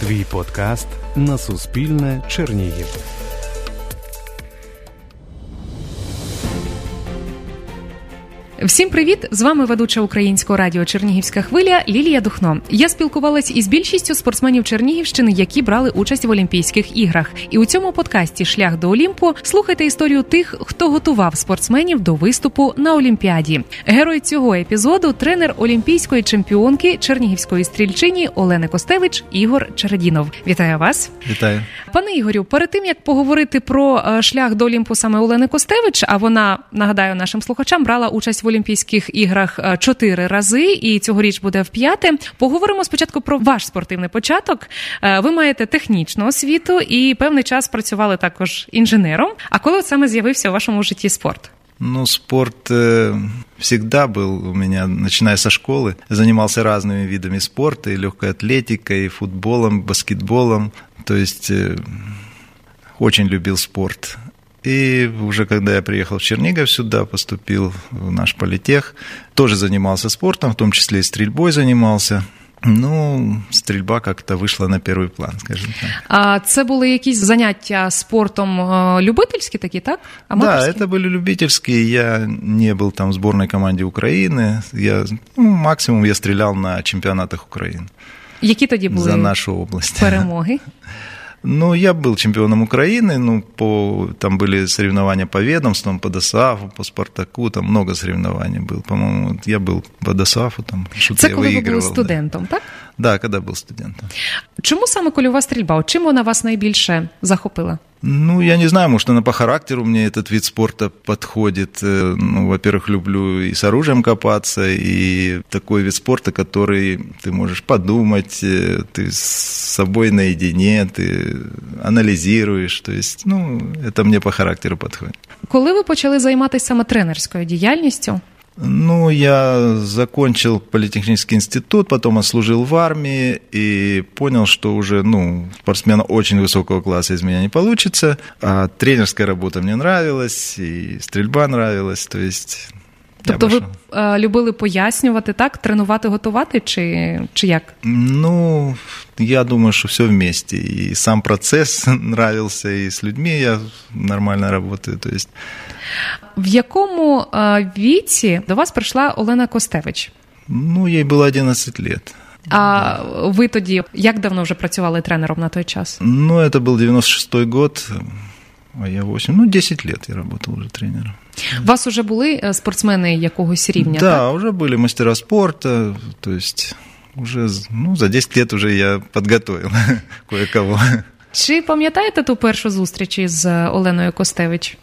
Твій подкаст на Суспільне Чернігів. Всім привіт! З вами ведуча українського радіо Чернігівська хвиля Лілія Духно. Я спілкувалась із більшістю спортсменів Чернігівщини, які брали участь в Олімпійських іграх. І у цьому подкасті Шлях до Олімпу слухайте історію тих, хто готував спортсменів до виступу на Олімпіаді. Герой цього епізоду тренер олімпійської чемпіонки Чернігівської стрільчині Олени Костевич Ігор Чередінов. Вітаю вас! Вітаю, пане Ігорю. Перед тим як поговорити про е, шлях до Олімпу саме Олени Костевич, а вона нагадаю нашим слухачам брала участь в Олімпійських іграх е, чотири рази, і цьогоріч буде в п'яте. Поговоримо спочатку про ваш спортивний початок. Е, ви маєте технічну освіту і певний час працювали також інженером. А коли саме з'явився у вашому житті спорт? Ну, спорт э, всегда был у меня, начиная со школы. Занимался разными видами спорта, и легкой атлетикой, и футболом, баскетболом. То есть э, очень любил спорт. И уже когда я приехал в Чернигов сюда, поступил в наш политех, тоже занимался спортом, в том числе и стрельбой занимался. Ну, стрільба як-то вийшла на перший план, скажімо так. А це були якісь заняття спортом любительські такі, так? Да, это были любительские. Я не был там в сборной команде Украины. Я, ну, максимум я стрелял на чемпионатах Украины. Які тоді були За нашу область. перемоги? Ну, я был чемпионом Украины, ну, по, там были соревнования по ведомствам, по ДОСАФу, по Спартаку, там много соревнований было. По-моему, я был по ДОСАФу, там что-то Це коли ви були студентом, так? Да, коли був студентом. Чому саме кольова стрільба? Чим вона вас найбільше захопила? Ну, я не знаю, может, она по характеру мне этот вид спорта подходит. Э, ну, во-первых, люблю и с оружием копаться, и такой вид спорта, который ты можешь подумать, э, ты с собой наедине, ты аналізуєш. То есть, ну, это мне по характеру подходит. Коли ви почали займатися саме тренерською діяльністю? Ну, я закончил политехнический институт, потом отслужил в армии и понял, что уже, ну, спортсмена очень высокого класса из меня не получится. А тренерская работа мне нравилась, и стрельба нравилась, то есть Тобто ви е, любили пояснювати, так? Тренувати, готувати, чи чи як? Ну, я думаю, що все вместе. І сам процес нравился, і з людьми я нормально работаю. То есть... В якому е, віці до вас прийшла Олена Костевич? Ну, їй було 11 лет. А ви тоді як давно вже працювали тренером на той час? Ну, це був 96-й год, а я 8. Ну, 10 лет я работал уже тренером. У вас уже були э, спортсмени якогось рівня? Да, так? уже были мастера спорта, то есть уже ну, за 10 лет уже я подготовил кое-кого. Чи пам'ятаєте ту першу зустріч із Оленою Костевич?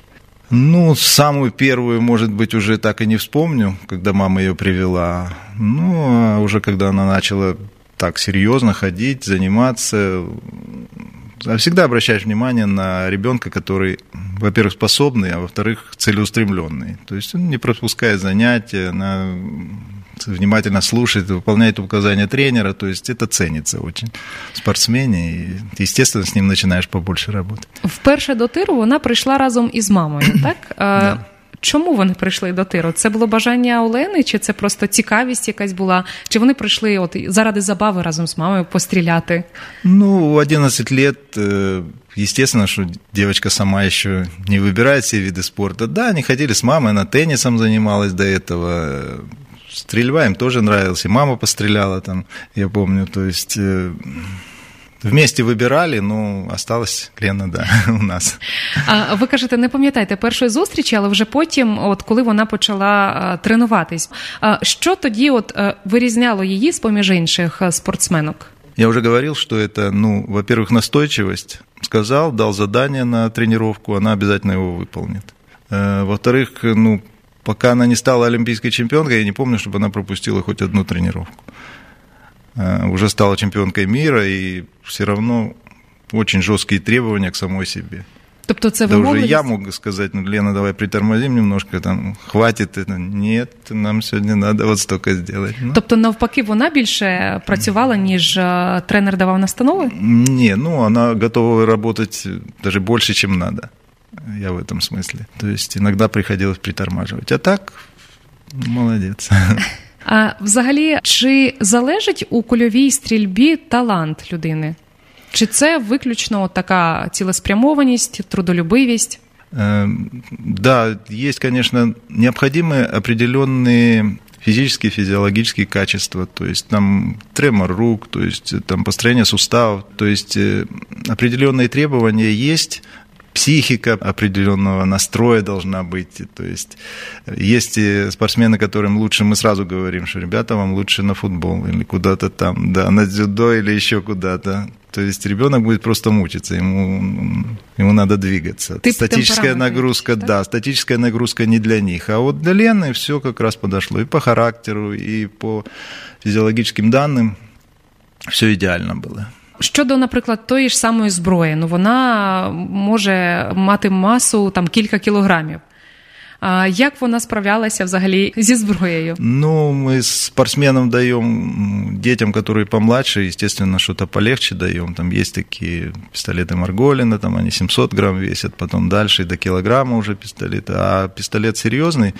Ну, самую первую, может быть, уже так и не вспомню, когда мама ее привела. Ну, а уже когда она начала так серьезно ходить, заниматься, всегда обращаешь внимание на ребенка, который, во-первых, способный, а во-вторых, целеустремленный. То есть он не пропускает занятия, она внимательно слушает, выполняет указания тренера, то есть это ценится очень в спортсмене, и, естественно, с ним начинаешь побольше работать. Вперше до тиру вона прийшла разом із мамою, так? Да. Чому вони прийшли до тиру? Це було бажання Олени, чи це просто цікавість якась була? Чи вони прийшли от заради забави разом з мамою постріляти? Ну, в 11 лет, естественно, что девочка сама еще не выбирает все виды спорта. Да, они ходили с мамой, она теннисом занималась до этого. Стрельба им тоже нравилась, и мама постреляла там, я помню. То есть Вместе вибирали, ну осталась Лена, да, у нас. А ви кажете, не пам'ятаєте першої зустрічі, але вже потім, от коли вона почала тренуватись, що тоді от вирізняло її з поміж інших спортсменок? Я уже говорил, что это, ну, во-первых, настойчивость. Сказал, дал задание на тренировку, она обязательно его выполнит. Во-вторых, ну, пока она не стала олимпийской чемпионкой, я не помню, чтобы она пропустила хоть одну тренировку. Уже стала чемпионкой мира, и все равно очень жесткие требования к самой себе. Тобто це да уже я мог сказать, ну, Лена, давай притормозим немножко, там, хватит. Это. Нет, нам сьогодні надо вот столько сделать. Ну. Тобто навпаки, вона більше працювала, ніж тренер давав настанови? Не, ну, она готова работать даже больше, чем надо. Я в этом смысле. То есть иногда приходилось притормаживать. А так, молодец. А взагалі, чи залежить у кульовій стрільбі талант людини? Чи це виключно така цілеспрямованість, трудолюбивість? Да, есть, конечно, необходимые определенные физические, физиологические качества, то есть там тремор рук, то есть там построение суставов, то есть э, определенные требования есть, психика определенного настроя должна быть. То есть есть спортсмены, которым лучше, мы сразу говорим, что ребята, вам лучше на футбол или куда-то там, да, на дзюдо или еще куда-то. То есть ребенок будет просто мучиться, ему, ему надо двигаться. Ты статическая нагрузка, да? да, статическая нагрузка не для них. А вот для Лены все как раз подошло и по характеру, и по физиологическим данным все идеально было. Щодо, наприклад, тої ж самої зброї, ну вона може мати масу там кілька кілограмів. А як вона справлялася взагалі зі зброєю? Ну, мы спортсменам даем, детям, которые помладше, естественно, что-то полегче даем. Там есть такие пистолеты Марголина, там они 700 грамм весят, потом дальше до килограмма уже пистолеты. А пистолет серьезный,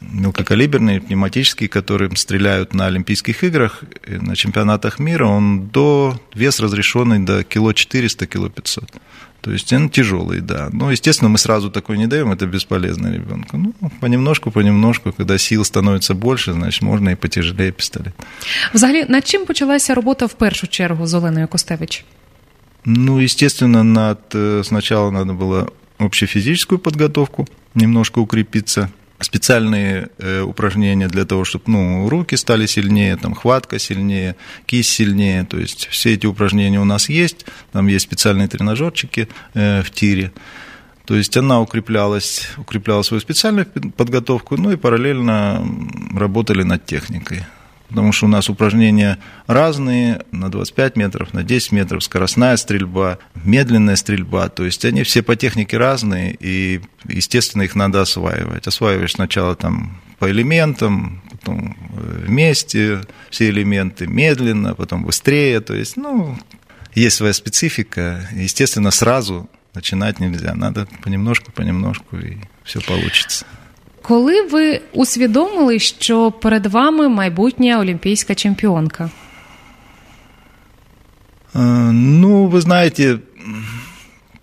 мелкокалиберный, пневматический, которым стреляют на Олимпийских играх, на чемпионатах мира, он до, вес разрешенный до кило 400, кило 500. То есть он тяжелый, да. Но, естественно, мы сразу такой не даем, это бесполезно ребенку. Ну, понемножку, понемножку, когда сил становится больше, значит, можно и потяжелее пистолет. Взагалі, над чим почалася робота в першу чергу з Оленою Костевич? Ну, естественно, над, э, сначала надо было общефизическую подготовку, немножко укрепиться – специальные э, упражнения для того, чтобы ну, руки стали сильнее, там, хватка сильнее, кисть сильнее. То есть все эти упражнения у нас есть. Там есть специальные тренажерчики э, в тире. То есть она укреплялась, укрепляла свою специальную подготовку, ну и параллельно работали над техникой. Потому что у нас упражнения разные, на 25 метров, на 10 метров, скоростная стрельба, медленная стрельба, то есть они все по технике разные, и, естественно, их надо осваивать. Осваиваешь сначала там по элементам, потом э, вместе все элементы, медленно, потом быстрее, то есть, ну, есть своя специфика, естественно, сразу начинать нельзя, надо понемножку, понемножку, и все получится. Коли ви усвідомили, що перед вами майбутня олімпійська чемпіонка? Ну, вы знаете,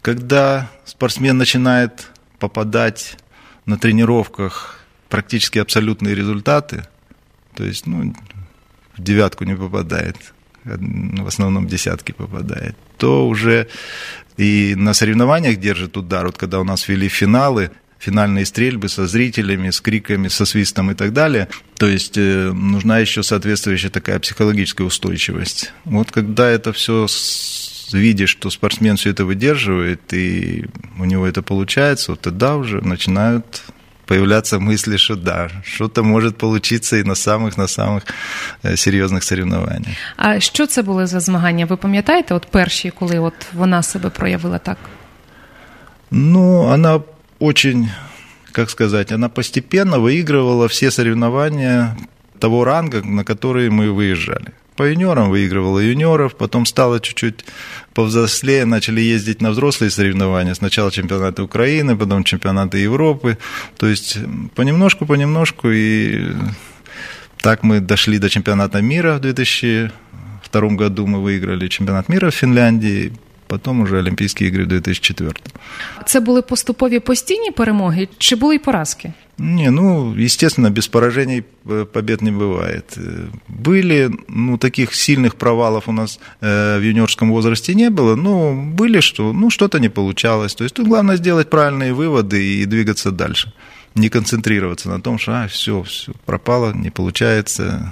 когда спортсмен начинает попадать на тренировках практически абсолютные результаты, то есть, ну, в девятку не попадает, в основном десятки попадает, то уже и на соревнованиях держит удар. Вот когда у нас вели финалы, финальные стрельбы со зрителями, с криками, со свистом и так далее. То есть э, нужна еще соответствующая такая психологическая устойчивость. Вот когда это все видишь, что спортсмен все это выдерживает, и у него это получается, вот тогда уже начинают появляться мысли, что да, что-то может получиться и на самых на самых э, серйозних соревнованиях. А що це були за змагання? Ви пам'ятаєте, от перші, коли от вона себе проявила так? Ну, она очень, как сказать, она постепенно выигрывала все соревнования того ранга, на которые мы выезжали По юниорам выигрывала юниоров, потом стало чуть-чуть повзрослее, начали ездить на взрослые соревнования. Сначала чемпионаты Украины, потом чемпионаты Европы. То есть понемножку, понемножку. И так мы дошли до чемпионата мира в 2002 году. Мы выиграли чемпионат мира в Финляндии потім уже Олімпійські ігри в 2004. Це були поступові постійні перемоги чи були й поразки? Не, ну, естественно, без поражений э, побед не бывает. Э, были, ну, таких сильных провалов у нас э, в юниорском возрасте не было, но были, что, ну, что-то не получалось. То есть тут главное сделать правильные выводы и двигаться дальше. Не концентрироваться на том, что а, все, все пропало, не получается.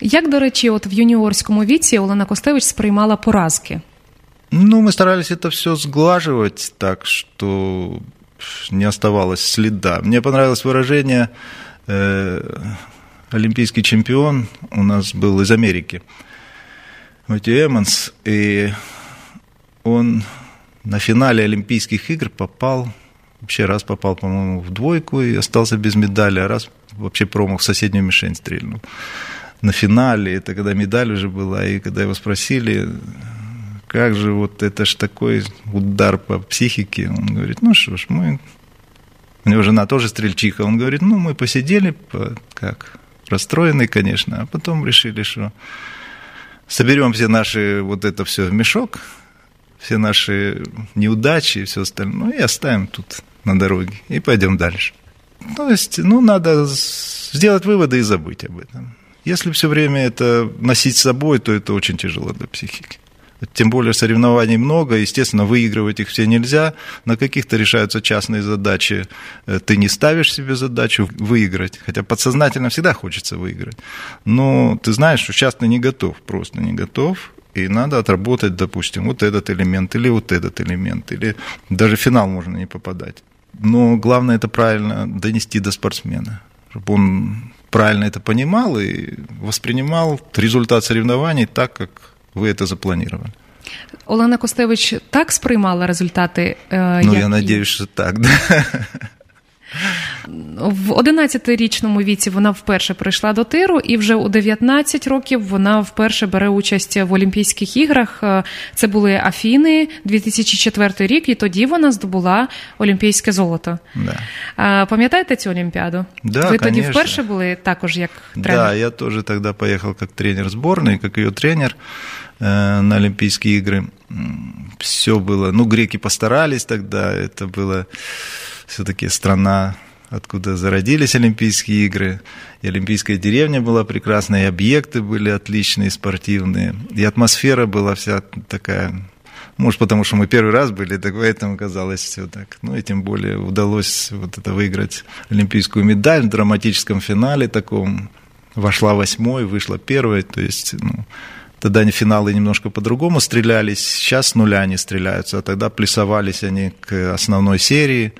Як, до речі, от в юніорському віці Олена Костевич сприймала поразки? Ну, мы старались это все сглаживать так, что не оставалось следа. Мне понравилось выражение э, олимпийский чемпион у нас был из Америки, Мэтью Эммонс, и он на финале Олимпийских игр попал, вообще раз попал, по-моему, в двойку и остался без медали, а раз вообще промах в соседнюю мишень стрельнул. На финале, это когда медаль уже была, и когда его спросили, как же вот это ж такой удар по психике. Он говорит, ну что ж, мы... У него жена тоже стрельчиха. Он говорит, ну мы посидели, по... как, расстроенные, конечно, а потом решили, что соберем все наши вот это все в мешок, все наши неудачи и все остальное, и оставим тут на дороге, и пойдем дальше. То есть, ну, надо сделать выводы и забыть об этом. Если все время это носить с собой, то это очень тяжело для психики. Тем более соревнований много, естественно, выигрывать их все нельзя. На каких-то решаются частные задачи. Э, ты не ставишь себе задачу выиграть, хотя подсознательно всегда хочется выиграть. Но ты знаешь, что сейчас ты не готов, просто не готов, и надо отработать, допустим, вот этот элемент или вот этот элемент, или даже в финал можно не попадать. Но главное это правильно донести до спортсмена, чтобы он правильно это понимал и воспринимал результат соревнований так, как ви это запланировали. Олена Костевич так сприймала результати? Е, ну, як... я надіюсь, що так. Да? В 11-річному віці вона вперше прийшла до тиру, і вже у 19 років вона вперше бере участь в Олімпійських іграх. Е, це були Афіни, 2004 рік, і тоді вона здобула олімпійське золото. Да. Пам'ятаєте цю олімпіаду? Да, Ви конечно. тоді вперше були також як тренер? Да, я теж тоді поїхав як тренер зборної, як її тренер э, на Олимпийские игры. Все было, ну, греки постарались тогда, это было все-таки страна, откуда зародились Олимпийские игры. И Олимпийская деревня была прекрасная, и объекты были отличные, спортивные. И атмосфера была вся такая может, потому что мы первый раз были, так поэтому казалось все так. Ну и тем более удалось вот это выиграть олимпийскую медаль в драматическом финале таком. Вошла восьмой, вышла первой, то есть, ну, тогда финалы немножко по-другому стрелялись, сейчас с нуля они стреляются, а тогда плюсовались они к основной серии,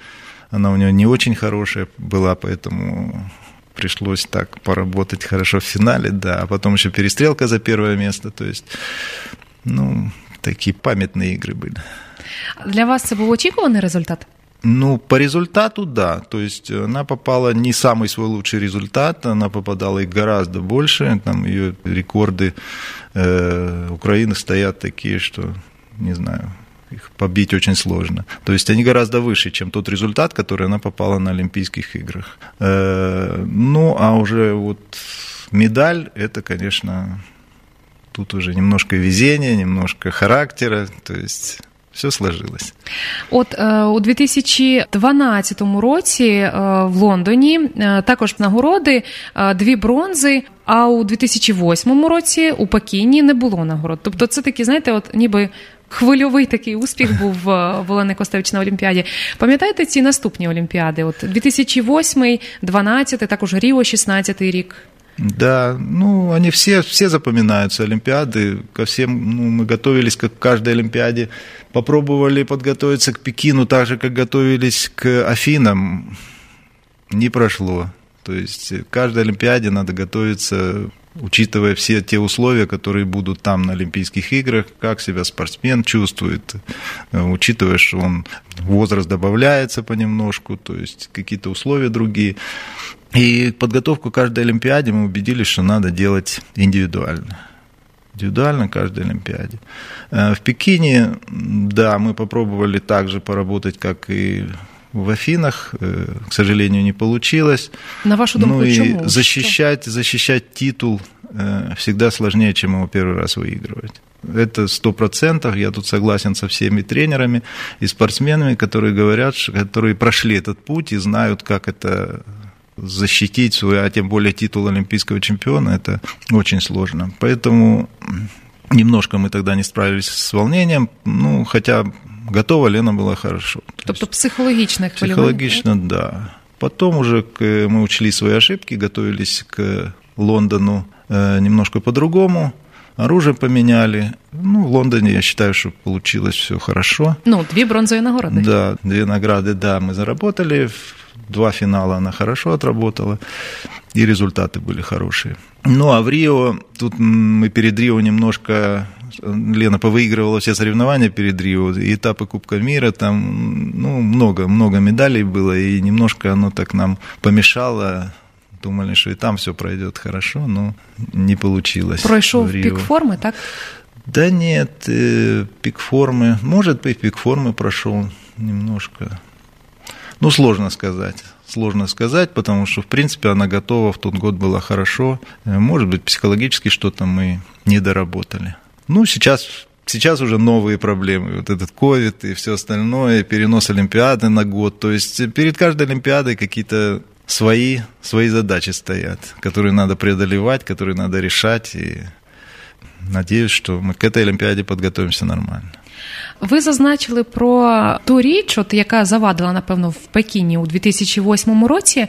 она у нее не очень хорошая была, поэтому пришлось так поработать хорошо в финале, да, а потом еще перестрелка за первое место, то есть, ну, такие памятные игры были. Для вас это был очікуваний результат? Ну, по результату, да. То есть она попала не самый свой лучший результат, она попадала и гораздо больше. Там ее рекорды э, Украины стоят такие, что, не знаю, их побить очень сложно. То есть они гораздо выше, чем тот результат, который она попала на Олимпийских играх. Э, ну, а уже вот медаль, это, конечно, тут уже немножко везения, немножко характера, то есть все сложилось. От у 2012 році в Лондоні також нагороди, дві бронзи. А у 2008 році у Пекіні не було нагород. Тобто, це такі, знаєте, от ніби хвильовий такий успіх був в Олени Костевич на Олімпіаді. Пам'ятаєте ці наступні Олімпіади? От 2008, 12, також Ріо, 16 рік. Да, ну, они все, все запоминаются, Олимпиады. Ко всем, ну, мы готовились, как к каждой Олимпиаде. Попробовали подготовиться к Пекину так же, как готовились к Афинам. Не прошло. То есть к каждой Олимпиаде надо готовиться учитывая все те условия, которые будут там на Олимпийских играх, как себя спортсмен чувствует, э, учитывая, что он возраст добавляется понемножку, то есть какие-то условия другие. И подготовку к каждой Олимпиаде мы убедились, что надо делать индивидуально. Индивидуально каждой Олимпиаде. Э, в Пекине, да, мы попробовали также поработать, как и в Афинах, э, к сожалению, не получилось. На вашу думку, ну, и защищать, защищать титул э, всегда сложнее, чем его первый раз выигрывать. Это сто процентов, я тут согласен со всеми тренерами и спортсменами, которые говорят, которые прошли этот путь и знают, как это защитить свой, а тем более титул олимпийского чемпиона, это очень сложно. Поэтому немножко мы тогда не справились с волнением, ну, хотя готова Лена была хорошо. Тобто психологічне хвилювання? Психологично, да. Потом уже мы учли свои ошибки, готовились к Лондону э, немножко по-другому. Оружие поменяли. Ну, в Лондоне, я считаю, что получилось все хорошо. Ну, две бронзовые награды. Да, две награды, да, мы заработали. Два финала она хорошо отработала, и результаты были хорошие. Ну, а в Рио, тут мы перед Рио немножко Лена повыигрывала все соревнования перед Рио, этапы Кубка мира, там ну, много, много медалей было, и немножко оно так нам помешало. Думали, что и там все пройдет хорошо, но не получилось. Пройшов пик формы, так? Да нет, э, пик формы, может быть, пик формы прошел немножко. Ну, сложно сказать. Сложно сказать, потому что, в принципе, она готова в тот год была хорошо. Э, может быть, психологически что-то мы не доработали. Ну, сейчас сейчас уже новые проблемы. Вот этот ковид и все остальное, перенос Олимпиады на год. То есть перед каждой Олимпиадой какие-то свои, свои задачи стоят, которые надо преодолевать, которые надо решать. И надеюсь, что мы к этой Олимпиаде подготовимся нормально. Ви зазначили про ту річ, от яка завадила, напевно, в Пекіні у 2008 році.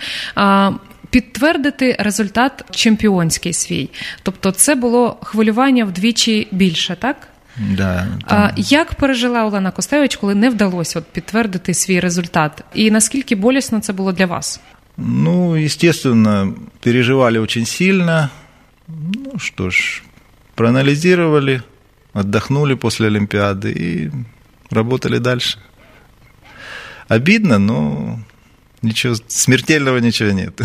Підтвердити результат чемпіонський свій, тобто це було хвилювання вдвічі більше, так? Да, там... Як пережила Олена Костевич, коли не вдалося от підтвердити свій результат? І наскільки болісно це було для вас? Ну, естественно, переживали очень сильно. Ну что ж, проанализировали, отдохнули после Олимпиады и работали дальше. Обидно, но ничего смертельного ничего нет.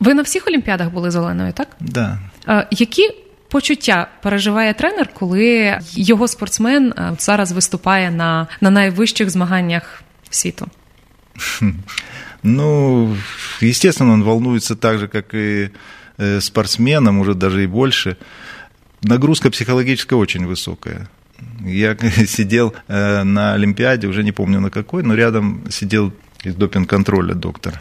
Ви на всіх Олімпіадах були з Оленою, так? Да. А, які почуття переживає тренер, коли його спортсмен зараз виступає на, на найвищих змаганнях світу? Ну, естественно, он волнуется так же, как и спортсмен, а может даже и больше. Нагрузка психологическая очень высокая. Я сидел на Олимпиаде, уже не помню на какой, но рядом сидел из допинг-контроля доктор.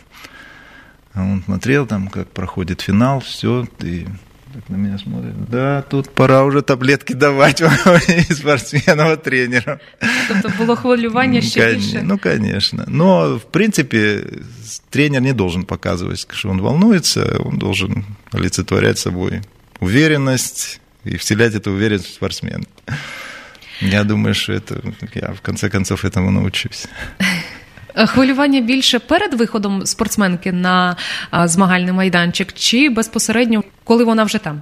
Он смотрел там, как проходит финал, все, и так на меня смотрит. Да, тут пора уже таблетки давать спортсменам, тренерам. Тобто було хвилювання ще більше? Ну, конечно. Но, в принципе, тренер не должен показывать, что он волнуется, он должен олицетворять собой уверенность и вселять эту уверенность в спортсмена. Я думаю, что это я в конце концов этому научусь. Хвилювання більше перед виходом спортсменки на змагальний майданчик, чи безпосередньо, коли вона вже там?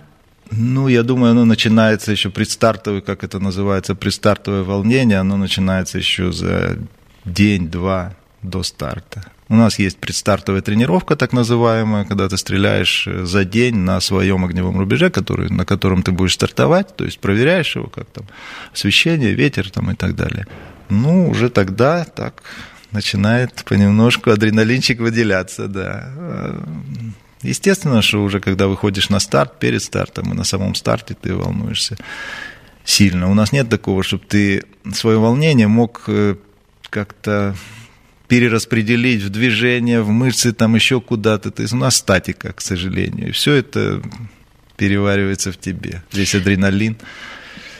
Ну, я думаю, оно начинается еще предстартовое, как это называется, предстартовое волнение, оно начинается еще за день-два до старта. У нас есть предстартовая тренировка, так называемая, когда ты стреляешь за день на своем огневом рубеже, который, на котором ты будешь стартовать, то есть проверяешь его, как там освещение, ветер там и так далее. Ну, уже тогда так начинает понемножку адреналинчик выделяться, да. Естественно, что уже когда выходишь на старт, перед стартом и на самом старте ты волнуешься сильно. У нас нет такого, чтобы ты свое волнение мог э, как-то перераспределить в движение, в мышцы, там еще куда-то. То есть у нас статика, к сожалению. И все это переваривается в тебе, весь адреналин.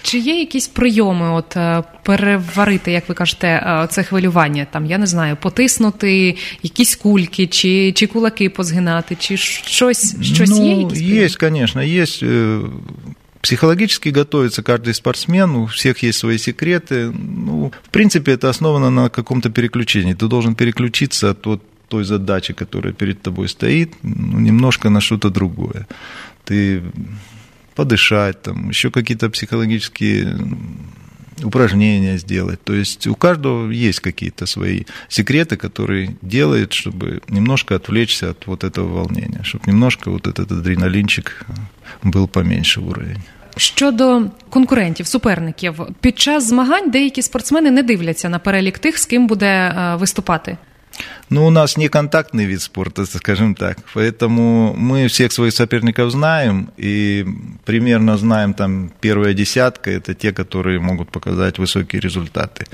Чи є якісь прийоми, от переварити, як ви кажете, це хвилювання? Там я не знаю, потиснути якісь кульки, чи чи кулаки позгинати, чи щось щось ну, є? Якісь есть, конечно, есть. Психологически готовится каждый спортсмен, у всех есть свои секреты. Ну, в принципе, это основано на каком-то переключении. Ты должен переключиться от вот той задачи, которая перед тобой стоит, ну, немножко на что-то другое. Ты подышать, там, еще какие-то психологические упражнения сделать. То есть у каждого есть какие-то свои секреты, которые делает, чтобы немножко отвлечься от вот этого волнения, чтобы немножко вот этот адреналинчик был поменьше уровень. Щодо конкурентів, суперників, під час змагань деякі спортсмени не дивляться на перелік тих, з ким буде виступати. Ну, у нас не контактный вид спорта, скажем так. Поэтому мы всех своих соперников знаем и примерно знаем там первая десятка, это те, которые могут показать высокие результаты.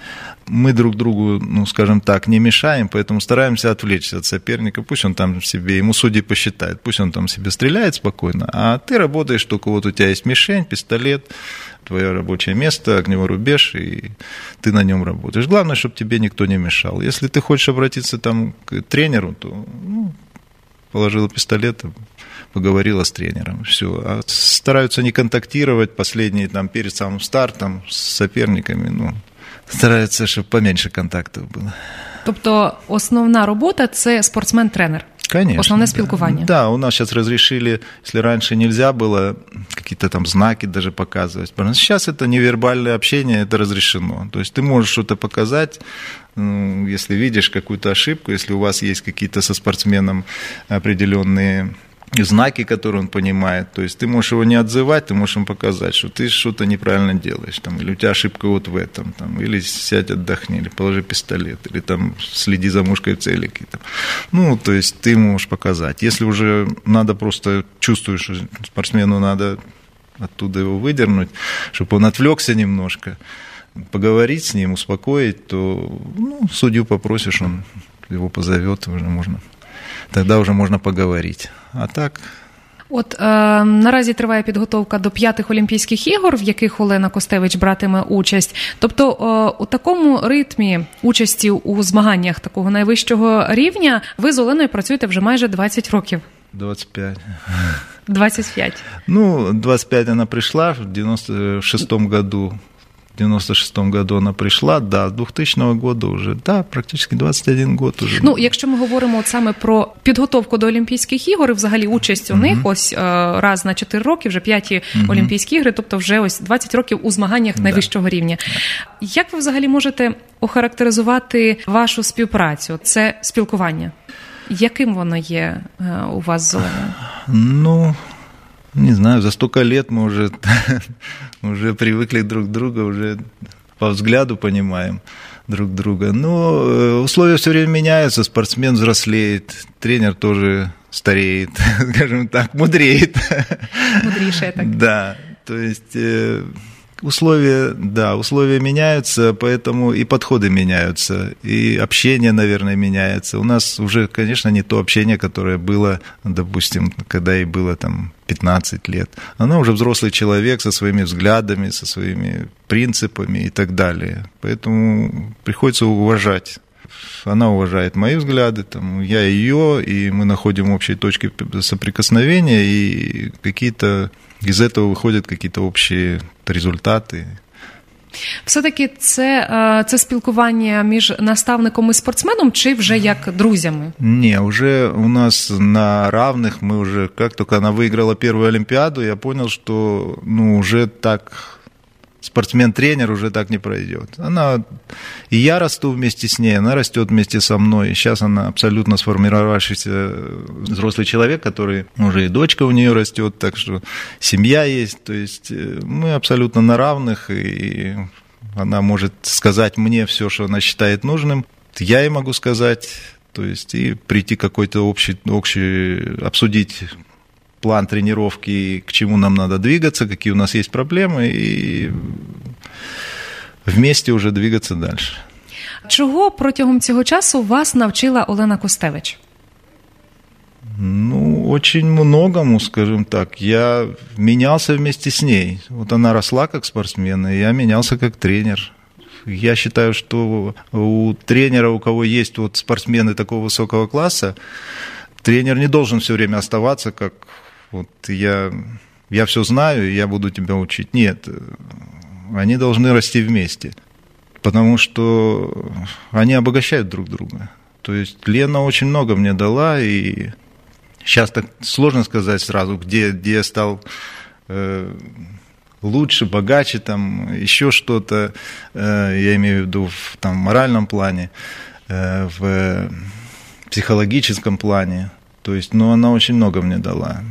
Мы друг другу, ну, скажем так, не мешаем, поэтому стараемся отвлечься от соперника. Пусть он там себе, ему судьи посчитает, пусть он там себе стреляет спокойно, а ты работаешь, только вот у тебя есть мишень, пистолет, твое рабочее место, огневой рубеж, и ты на нем работаешь. Главное, чтобы тебе никто не мешал. Если ты хочешь обратиться там к тренеру, то ну, положил пистолет, поговорила с тренером. Все. А стараются не контактировать последние там перед самым стартом с соперниками. Ну, стараются, чтобы поменьше контактов было. Тобто основна робота це спортсмен-тренер. Конечно. Основное спілкування. Да, у нас сейчас разрешили, если раньше нельзя было какие-то там знаки даже показывать. Сейчас это невербальное общение, это разрешено. То есть ты можешь что-то показать, если видишь какую-то ошибку, если у вас есть какие-то со спортсменом определенные знаки, которые он понимает. То есть ты можешь его не отзывать, ты можешь ему показать, что ты что-то неправильно делаешь, там, или у тебя ошибка вот в этом, там, или сядь отдохни, или положи пистолет, или там следи за мушкой в целике. Там. Ну, то есть ты можешь показать. Если уже надо просто чувствуешь, что спортсмену надо оттуда его выдернуть, чтобы он отвлекся немножко, поговорить с ним, успокоить, то ну, судью попросишь, он его позовет, уже можно, тогда уже можно поговорить. А так От е, наразі триває підготовка до п'ятих Олімпійських ігор, в яких Олена Костевич братиме участь. Тобто, е, у такому ритмі участі у змаганнях такого найвищого рівня ви з Оленою працюєте вже майже 20 років. 25. 25. Ну, 25 она пришла в 96 году. В 96 году она пришла, да, с 2000 года уже, да, практически 21 год уже. Ну, якщо ми говоримо от саме про підготовку до Олімпійських ігор, і взагалі участь у них, ось е, раз на 4 роки, вже п'яті Олімпійські ігри, тобто вже ось 20 років у змаганнях найвищого рівня. Як ви взагалі можете охарактеризувати вашу співпрацю? Це спілкування? Яким воно є е, у вас з Оленою? Ну, не знаю, за столько лет мы уже, уже привыкли друг к другу, уже по взгляду понимаем друг друга. Но э, условия все время меняются, спортсмен взрослеет, тренер тоже стареет, скажем так, мудреет. Мудріше так. Да, то есть э, условия, да, условия меняются, поэтому и подходы меняются, и общение, наверное, меняется. У нас уже, конечно, не то общение, которое было, допустим, когда ей было там 15 лет. Она уже взрослый человек со своими взглядами, со своими принципами и так далее. Поэтому приходится уважать она уважает мои взгляды, там, я ее, и мы находим общие точки соприкосновения, и какие-то из этого выходят какие-то общие результаты. Все-таки це, е, це спілкування між наставником і спортсменом, чи вже як друзями? Не, уже у нас на равных, мы уже, как только она выиграла первую Олимпиаду, я понял, что ну, уже так спортсмен-тренер уже так не пройдет. Она, и я расту вместе с ней, она растет вместе со мной. Сейчас она абсолютно сформировавшийся взрослый человек, который уже и дочка у нее растет, так что семья есть. То есть э, мы абсолютно на равных, и она может сказать мне все, что она считает нужным. Я ей могу сказать, то есть и прийти какой-то общий, общий обсудить план тренировки, к чему нам надо двигаться, какие у нас есть проблемы, и вместе уже двигаться дальше. Чого протягом цього часу вас навчила Олена Костевич? Ну, очень многому, скажем так. Я менялся вместе с ней. Вот она росла как спортсмен, и я менялся как тренер. Я считаю, что у тренера, у кого есть вот спортсмены такого высокого класса, тренер не должен все время оставаться как вот я, я все знаю, я буду тебя учить. Нет, они должны расти вместе, потому что они обогащают друг друга. То есть Лена очень много мне дала, и сейчас так сложно сказать сразу, где, где я стал э, лучше, богаче, там еще что-то, э, я имею в виду в там, моральном плане, э, в психологическом плане. То есть, ну, она очень много мне дала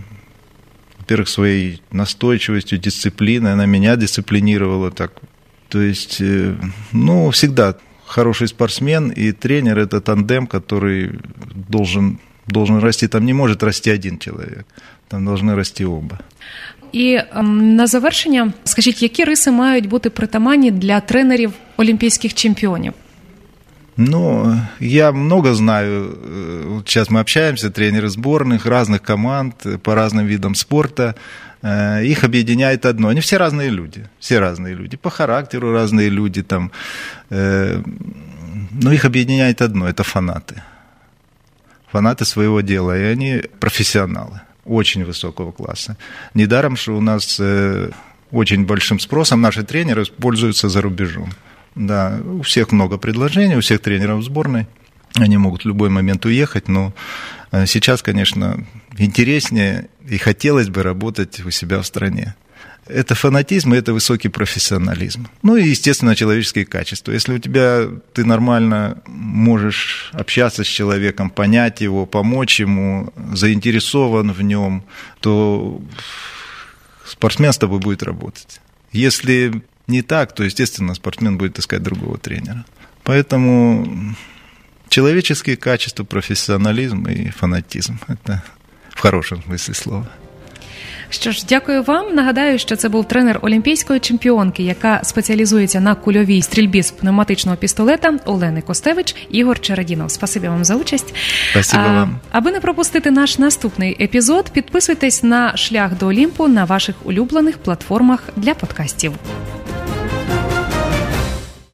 во-первых, своей настойчивостью, дисциплиной, она меня дисциплинировала так. То есть, э, ну, всегда хороший спортсмен и тренер – это тандем, который должен, должен расти. Там не может расти один человек, там должны расти оба. І ем, на завершення, скажіть, які риси мають бути притаманні для тренерів олімпійських чемпіонів? Ну, я много знаю. Вот сейчас мы общаемся, тренеры сборных, разных команд по разным видам спорта. Их объединяет одно. Они все разные люди. Все разные люди. По характеру разные люди там. Но их объединяет одно. Это фанаты. Фанаты своего дела. И они профессионалы. Очень высокого класса. Недаром, что у нас очень большим спросом наши тренеры пользуются за рубежом. Да, у всех много предложений, у всех тренеров сборной. Они могут в любой момент уехать, но сейчас, конечно, интереснее и хотелось бы работать у себя в стране. Это фанатизм и это высокий профессионализм. Ну и, естественно, человеческие качества. Если у тебя ты нормально можешь общаться с человеком, понять его, помочь ему, заинтересован в нем, то спортсмен с тобой будет работать. Если не так, то, естественно, спортсмен будет искать другого тренера. Поэтому человеческие качества, профессионализм и фанатизм – это в хорошем смысле слова. Що ж, дякую вам. Нагадаю, що це був тренер олімпійської чемпіонки, яка спеціалізується на кульовій стрільбі з пневматичного пістолета Олени Костевич Ігор Чередінов. Спасибі вам за участь. Спасибо а, вам. Аби не пропустити наш наступний епізод, підписуйтесь на шлях до Олімпу на ваших улюблених платформах для подкастів.